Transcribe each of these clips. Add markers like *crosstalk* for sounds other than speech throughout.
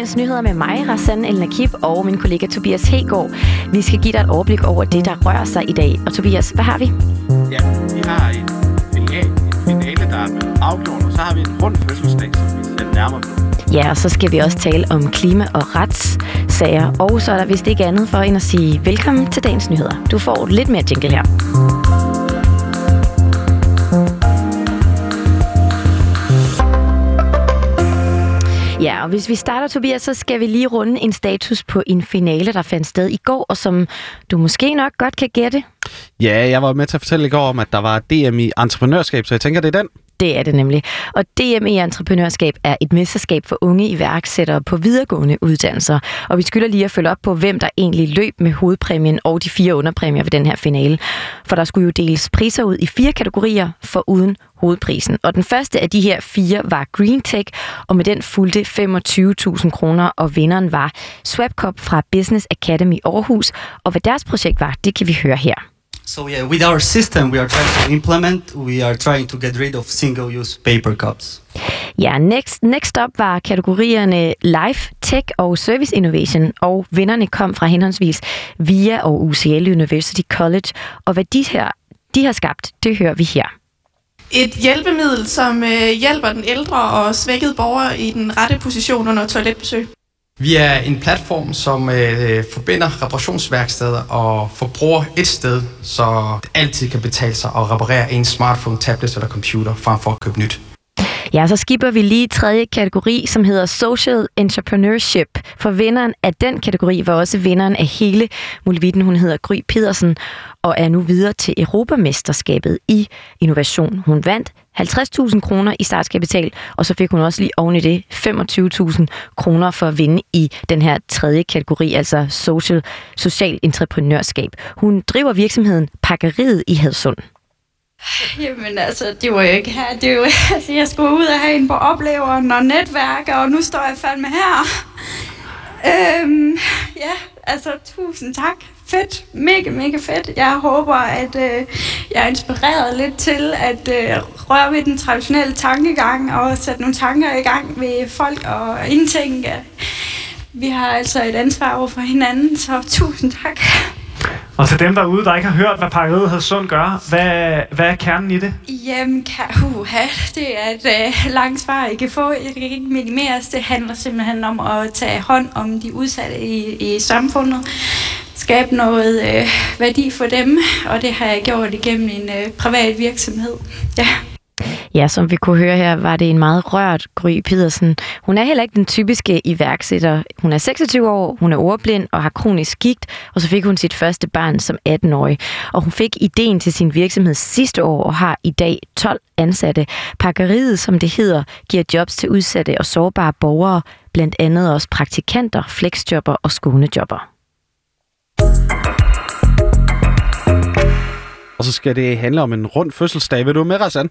dagens nyheder med mig, Rassan El Nakib, og min kollega Tobias Hegård. Vi skal give dig et overblik over det, der rører sig i dag. Og Tobias, hvad har vi? Ja, vi har en finale, en finale der er blevet afgjort, og så har vi en rund fødselsdag, som vi ser nærmere på. Ja, og så skal vi også tale om klima- og retssager. Og så er der vist ikke andet for end at sige velkommen til dagens nyheder. Du får lidt mere jingle her. Ja, og hvis vi starter, Tobias, så skal vi lige runde en status på en finale, der fandt sted i går, og som du måske nok godt kan gætte. Ja, jeg var med til at fortælle i går om, at der var DM i entreprenørskab, så jeg tænker, det er den. Det er det nemlig. Og DME entreprenørskab er et mesterskab for unge iværksættere på videregående uddannelser. Og vi skylder lige at følge op på, hvem der egentlig løb med hovedpræmien og de fire underpræmier ved den her finale. For der skulle jo deles priser ud i fire kategorier for uden hovedprisen. Og den første af de her fire var Green Tech, og med den fulgte 25.000 kroner, og vinderen var Swapcop fra Business Academy Aarhus. Og hvad deres projekt var, det kan vi høre her. So yeah, with our system we are trying to implement, we are trying to get rid of single-use paper cups. Ja, next, next up var kategorierne Life, Tech og Service Innovation, og vinderne kom fra henholdsvis VIA og UCL University College, og hvad de her de har skabt, det hører vi her. Et hjælpemiddel, som øh, hjælper den ældre og svækkede borger i den rette position under toiletbesøg. Vi er en platform, som øh, forbinder reparationsværksteder og forbrugere et sted, så det altid kan betale sig at reparere en smartphone, tablet eller computer, frem for at købe nyt. Ja, så skipper vi lige tredje kategori, som hedder Social Entrepreneurship. For vinderen af den kategori var også vinderen af hele Mulvitten. Hun hedder Gry Pedersen og er nu videre til Europamesterskabet i innovation. Hun vandt 50.000 kroner i startkapital, og så fik hun også lige oven i det 25.000 kroner for at vinde i den her tredje kategori, altså social, social entreprenørskab. Hun driver virksomheden Pakkeriet i Hadsund. *laughs* Jamen altså, det var jo ikke her. Det var altså, *laughs* jeg skulle ud og have en på opleveren og netværk, og nu står jeg fandme her. *laughs* Øhm, ja, altså tusind tak. Fedt. Mega, mega fedt. Jeg håber, at øh, jeg er inspireret lidt til at øh, røre ved den traditionelle tankegang og sætte nogle tanker i gang ved folk og indtænke. Vi har altså et ansvar over for hinanden, så tusind tak. Og til dem derude, der ikke har hørt, hvad pakkeriet Hadsund gør, hvad, hvad er kernen i det? Jamen, kan, uha, det er et øh, langt svar, I kan få. Jeg kan ikke minimeres. Det handler simpelthen om at tage hånd om de udsatte i, i samfundet. Skabe noget øh, værdi for dem, og det har jeg gjort igennem en øh, privat virksomhed. Ja. Ja, som vi kunne høre her, var det en meget rørt Gry Pedersen. Hun er heller ikke den typiske iværksætter. Hun er 26 år, hun er ordblind og har kronisk gigt, og så fik hun sit første barn som 18-årig. Og hun fik ideen til sin virksomhed sidste år og har i dag 12 ansatte. Pakkeriet, som det hedder, giver jobs til udsatte og sårbare borgere, blandt andet også praktikanter, flexjobber og skånejobber. Og så skal det handle om en rund fødselsdag. Vil du med, Rassan?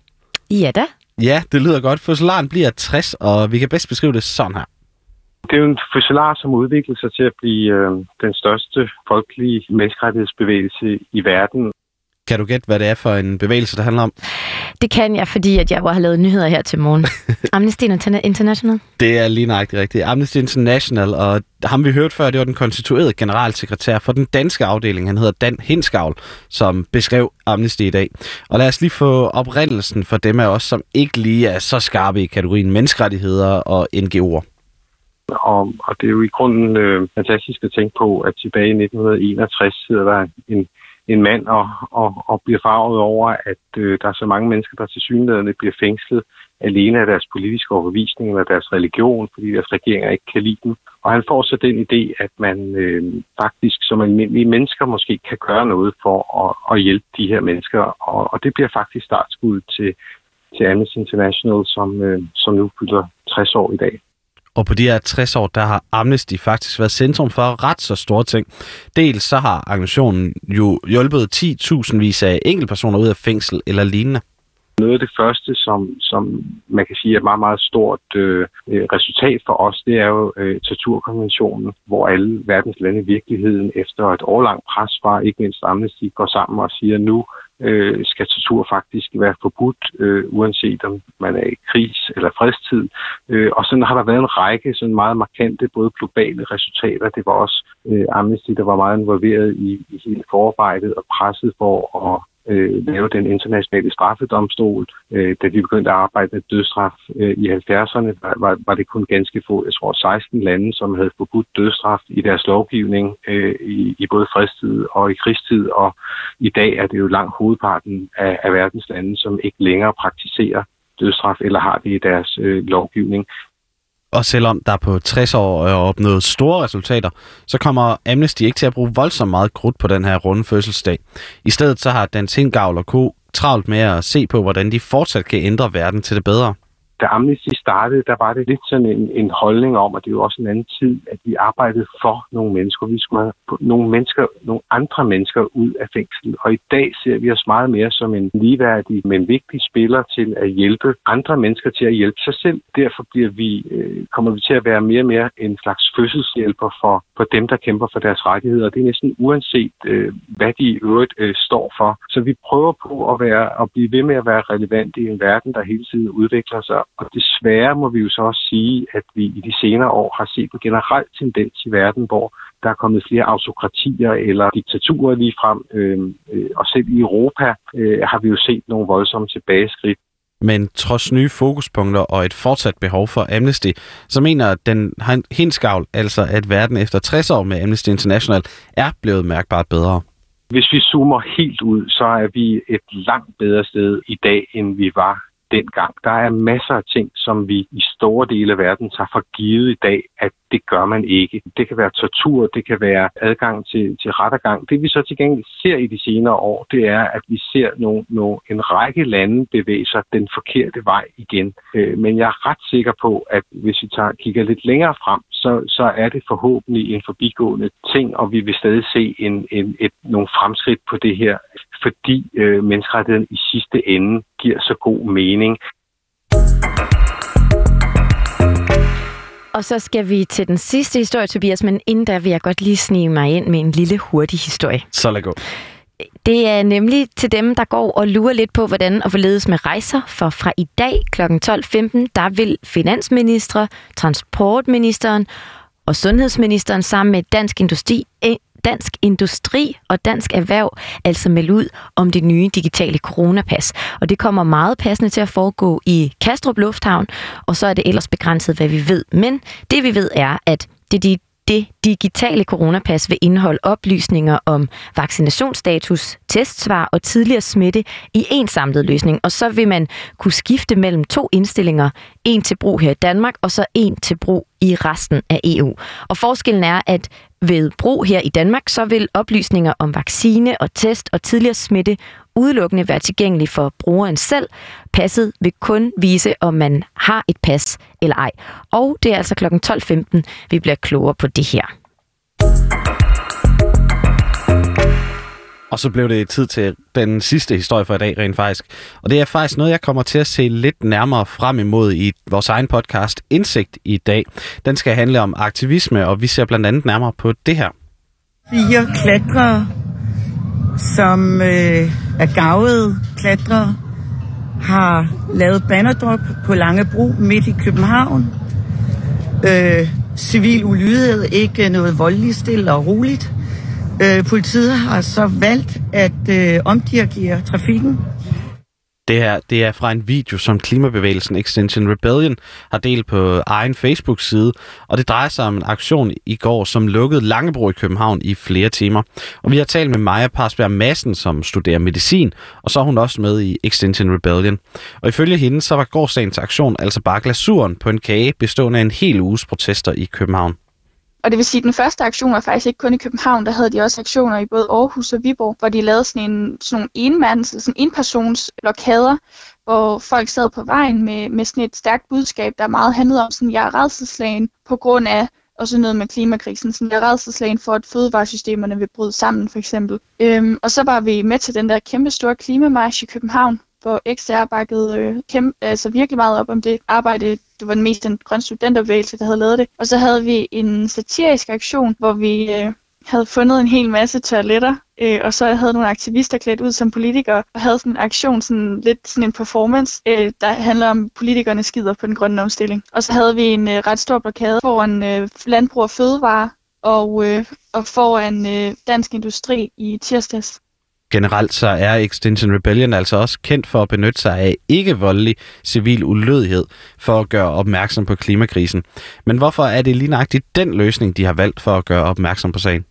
Ja da. Ja, det lyder godt. Fødselaren bliver 60, og vi kan bedst beskrive det sådan her. Det er jo en fødselar, som udvikler sig til at blive øh, den største folkelige menneskerettighedsbevægelse i verden. Kan du gætte, hvad det er for en bevægelse, der handler om? Det kan jeg, fordi at jeg har lavet nyheder her til morgen. *laughs* Amnesty International? Det er lige nøjagtigt rigtigt. Amnesty International, og ham vi hørte før, det var den konstituerede generalsekretær for den danske afdeling. Han hedder Dan Hinskavl, som beskrev Amnesty i dag. Og lad os lige få oprindelsen for dem af os, som ikke lige er så skarpe i kategorien menneskerettigheder og NGO'er. Og, og det er jo i grunden øh, fantastisk at tænke på, at tilbage i 1961 sidder der en en mand og, og, og bliver farvet over, at øh, der er så mange mennesker, der til synligheden bliver fængslet alene af deres politiske overbevisning eller deres religion, fordi deres regeringer ikke kan lide dem. Og han får så den idé, at man øh, faktisk som almindelige mennesker måske kan gøre noget for at, at hjælpe de her mennesker. Og, og det bliver faktisk startskud til, til Amnesty International, som, øh, som nu fylder 60 år i dag. Og på de her 60 år, der har Amnesty faktisk været centrum for ret så store ting. Dels så har organisationen jo hjulpet 10.000 vis af enkeltpersoner ud af fængsel eller lignende. Noget af det første, som, som man kan sige er et meget, meget stort øh, øh, resultat for os, det er jo øh, torturkonventionen, hvor alle verdens lande i virkeligheden efter et årlangt pres fra ikke mindst Amnesty går sammen og siger, nu øh, skal tortur faktisk være forbudt, øh, uanset om man er i krigs- eller fredstid. Øh, og sådan har der været en række sådan meget markante, både globale resultater. Det var også øh, Amnesty, der var meget involveret i, i hele forarbejdet og presset for at øh, lave den internationale straffedomstol. Øh, da vi begyndte at arbejde med dødsstraf øh, i 70'erne, var, var, var det kun ganske få, jeg tror 16 lande, som havde forbudt dødsstraf i deres lovgivning øh, i, i både fredstid og i krigstid. Og i dag er det jo langt hovedparten af, af verdens lande, som ikke længere praktiserer dødsstraf eller har det i deres øh, lovgivning. Og selvom der på 60 år er opnået store resultater, så kommer Amnesty ikke til at bruge voldsomt meget krudt på den her runde fødselsdag. I stedet så har Dan Tingavl og Co. travlt med at se på, hvordan de fortsat kan ændre verden til det bedre da Amnesty startede, der var det lidt sådan en, en holdning om, at det jo også en anden tid, at vi arbejdede for nogle mennesker. Vi skulle have nogle mennesker, nogle andre mennesker ud af fængsel. Og i dag ser vi os meget mere som en ligeværdig, men vigtig spiller til at hjælpe andre mennesker til at hjælpe sig selv. Derfor bliver vi, øh, kommer vi til at være mere og mere en slags fødselshjælper for, for dem, der kæmper for deres rettigheder. Det er næsten uanset, øh, hvad de i øvrigt øh, står for. Så vi prøver på at, være, at blive ved med at være relevante i en verden, der hele tiden udvikler sig og desværre må vi jo så også sige, at vi i de senere år har set en generel tendens i verden, hvor der er kommet flere autokratier eller diktaturer lige frem. Øh, øh, og selv i Europa øh, har vi jo set nogle voldsomme tilbageskridt. Men trods nye fokuspunkter og et fortsat behov for Amnesty, så mener den henskavl altså, at verden efter 60 år med Amnesty International er blevet mærkbart bedre. Hvis vi zoomer helt ud, så er vi et langt bedre sted i dag, end vi var dengang. Der er masser af ting, som vi i store dele af verden tager for givet i dag, at det gør man ikke. Det kan være tortur, det kan være adgang til, til rettergang. Det vi så til gengæld ser i de senere år, det er, at vi ser nogle, nogle, en række lande bevæge sig den forkerte vej igen. Øh, men jeg er ret sikker på, at hvis vi tager, kigger lidt længere frem, så, så er det forhåbentlig en forbigående ting, og vi vil stadig se en, en, et, nogle fremskridt på det her, fordi øh, menneskerettigheden i sidste ende giver så god mening. Og så skal vi til den sidste historie, Tobias, men inden da vil jeg godt lige snige mig ind med en lille hurtig historie. Så lad gå. Det er nemlig til dem, der går og lurer lidt på, hvordan og forledes med rejser, for fra i dag kl. 12.15, der vil finansminister, transportministeren og sundhedsministeren sammen med Dansk Industri, Dansk Industri og Dansk Erhverv altså melde ud om det nye digitale coronapas. Og det kommer meget passende til at foregå i Kastrup Lufthavn, og så er det ellers begrænset, hvad vi ved. Men det vi ved er, at det, det digitale coronapas vil indeholde oplysninger om vaccinationsstatus, testsvar og tidligere smitte i en samlet løsning. Og så vil man kunne skifte mellem to indstillinger. En til brug her i Danmark, og så en til brug i resten af EU. Og forskellen er, at ved brug her i Danmark, så vil oplysninger om vaccine og test og tidligere smitte udelukkende være tilgængelige for brugeren selv. Passet vil kun vise, om man har et pas eller ej. Og det er altså kl. 12.15, vi bliver klogere på det her. Og så blev det tid til den sidste historie for i dag, rent faktisk. Og det er faktisk noget, jeg kommer til at se lidt nærmere frem imod i vores egen podcast Indsigt i dag. Den skal handle om aktivisme, og vi ser blandt andet nærmere på det her. Fire klatrere, som øh, er gavede klatrere, har lavet bannerdrop på Langebro midt i København. Øh, civil ulydighed, ikke noget voldeligt stille og roligt. Øh, politiet har så valgt at øh, omdirigere trafikken. Det her det er fra en video, som klimabevægelsen Extinction Rebellion har delt på egen Facebook-side, og det drejer sig om en aktion i går, som lukkede Langebro i København i flere timer. Og vi har talt med Maja Parsberg Madsen, som studerer medicin, og så er hun også med i Extinction Rebellion. Og ifølge hende, så var gårdsdagens aktion altså bare glasuren på en kage, bestående af en hel uges protester i København. Og det vil sige, at den første aktion var faktisk ikke kun i København, der havde de også aktioner i både Aarhus og Viborg, hvor de lavede sådan, en, sådan nogle enmands, sådan enpersons blokader, hvor folk sad på vejen med, med sådan et stærkt budskab, der meget handlede om, sådan, jeg er redselslagen på grund af og så noget med klimakrisen. Sådan, jeg er redselslagen for, at fødevaresystemerne vil bryde sammen, for eksempel. Øhm, og så var vi med til den der kæmpe store klimamarsch i København, hvor XR bakkede øh, kæmpe, altså virkelig meget op om det arbejde. Det var den mest den grønne studenterbevægelse, der havde lavet det. Og så havde vi en satirisk aktion, hvor vi øh, havde fundet en hel masse toiletter, øh, og så havde nogle aktivister klædt ud som politikere, og havde sådan en aktion, sådan lidt sådan en performance, øh, der handler om politikerne skider på den grønne omstilling. Og så havde vi en øh, ret stor blokade foran øh, landbrug og fødevare, og, øh, og foran øh, dansk industri i tirsdags. Generelt så er Extinction Rebellion altså også kendt for at benytte sig af ikke-voldelig civil ulydighed for at gøre opmærksom på klimakrisen. Men hvorfor er det lige nøjagtigt den løsning, de har valgt for at gøre opmærksom på sagen?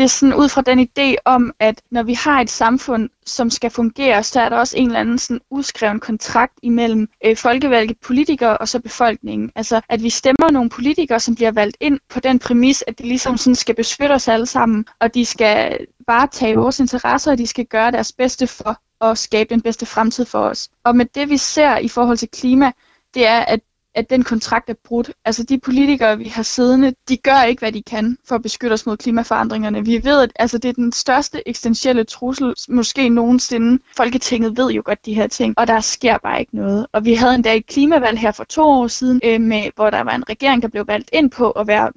Det er sådan ud fra den idé om, at når vi har et samfund, som skal fungere, så er der også en eller anden sådan uskreven kontrakt imellem øh, folkevalgte politikere og så befolkningen. Altså, at vi stemmer nogle politikere, som bliver valgt ind på den præmis, at de ligesom sådan skal beskytte os alle sammen, og de skal varetage vores interesser, og de skal gøre deres bedste for at skabe den bedste fremtid for os. Og med det, vi ser i forhold til klima, det er, at at den kontrakt er brudt. Altså de politikere, vi har siddende, de gør ikke, hvad de kan for at beskytte os mod klimaforandringerne. Vi ved, at altså, det er den største eksistentielle trussel, måske nogensinde. Folketinget ved jo godt de her ting, og der sker bare ikke noget. Og vi havde endda et klimavalg her for to år siden, øh, med, hvor der var en regering, der blev valgt ind på at være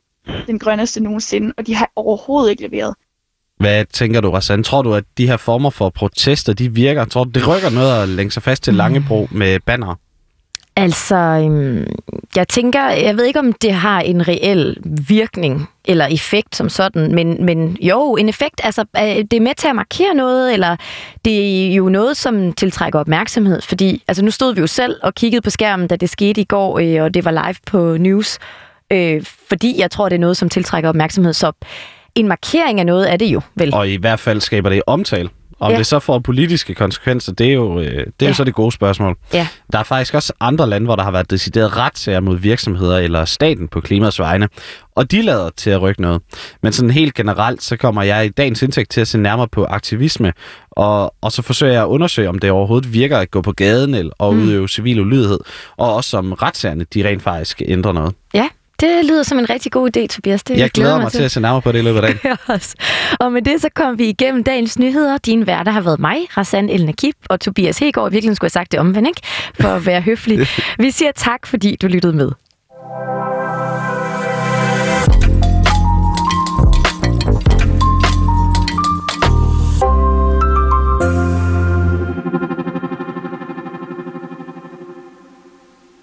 den grønneste nogensinde, og de har overhovedet ikke leveret. Hvad tænker du, Rassan? Tror du, at de her former for protester, de virker? Tror du, det rykker noget at længe sig fast til Langebro med banner? Altså, øhm, jeg tænker, jeg ved ikke, om det har en reel virkning eller effekt som sådan, men, men jo, en effekt, altså, det er med til at markere noget, eller det er jo noget, som tiltrækker opmærksomhed, fordi, altså nu stod vi jo selv og kiggede på skærmen, da det skete i går, øh, og det var live på News, øh, fordi jeg tror, det er noget, som tiltrækker opmærksomhed, så en markering af noget er det jo, vel? Og i hvert fald skaber det omtale. Om ja. det så får politiske konsekvenser, det er jo, øh, det er ja. jo så det gode spørgsmål. Ja. Der er faktisk også andre lande, hvor der har været decideret retssager mod virksomheder eller staten på klimaets vegne, og de lader til at rykke noget. Men sådan helt generelt, så kommer jeg i dagens indtægt til at se nærmere på aktivisme, og, og så forsøger jeg at undersøge, om det overhovedet virker at gå på gaden eller, og mm. udøve civil ulydighed, og også om retssagerne, de rent faktisk ændrer noget. Ja, det lyder som en rigtig god idé, Tobias. Det jeg glæder mig til. at se nærmere på det i løbet af dagen. *laughs* og med det så kom vi igennem dagens nyheder. Din værter har været mig, Rassan El Nakib og Tobias Hegård. Virkelig skulle have sagt det omvendt, ikke? For at være *laughs* høflig. vi siger tak, fordi du lyttede med.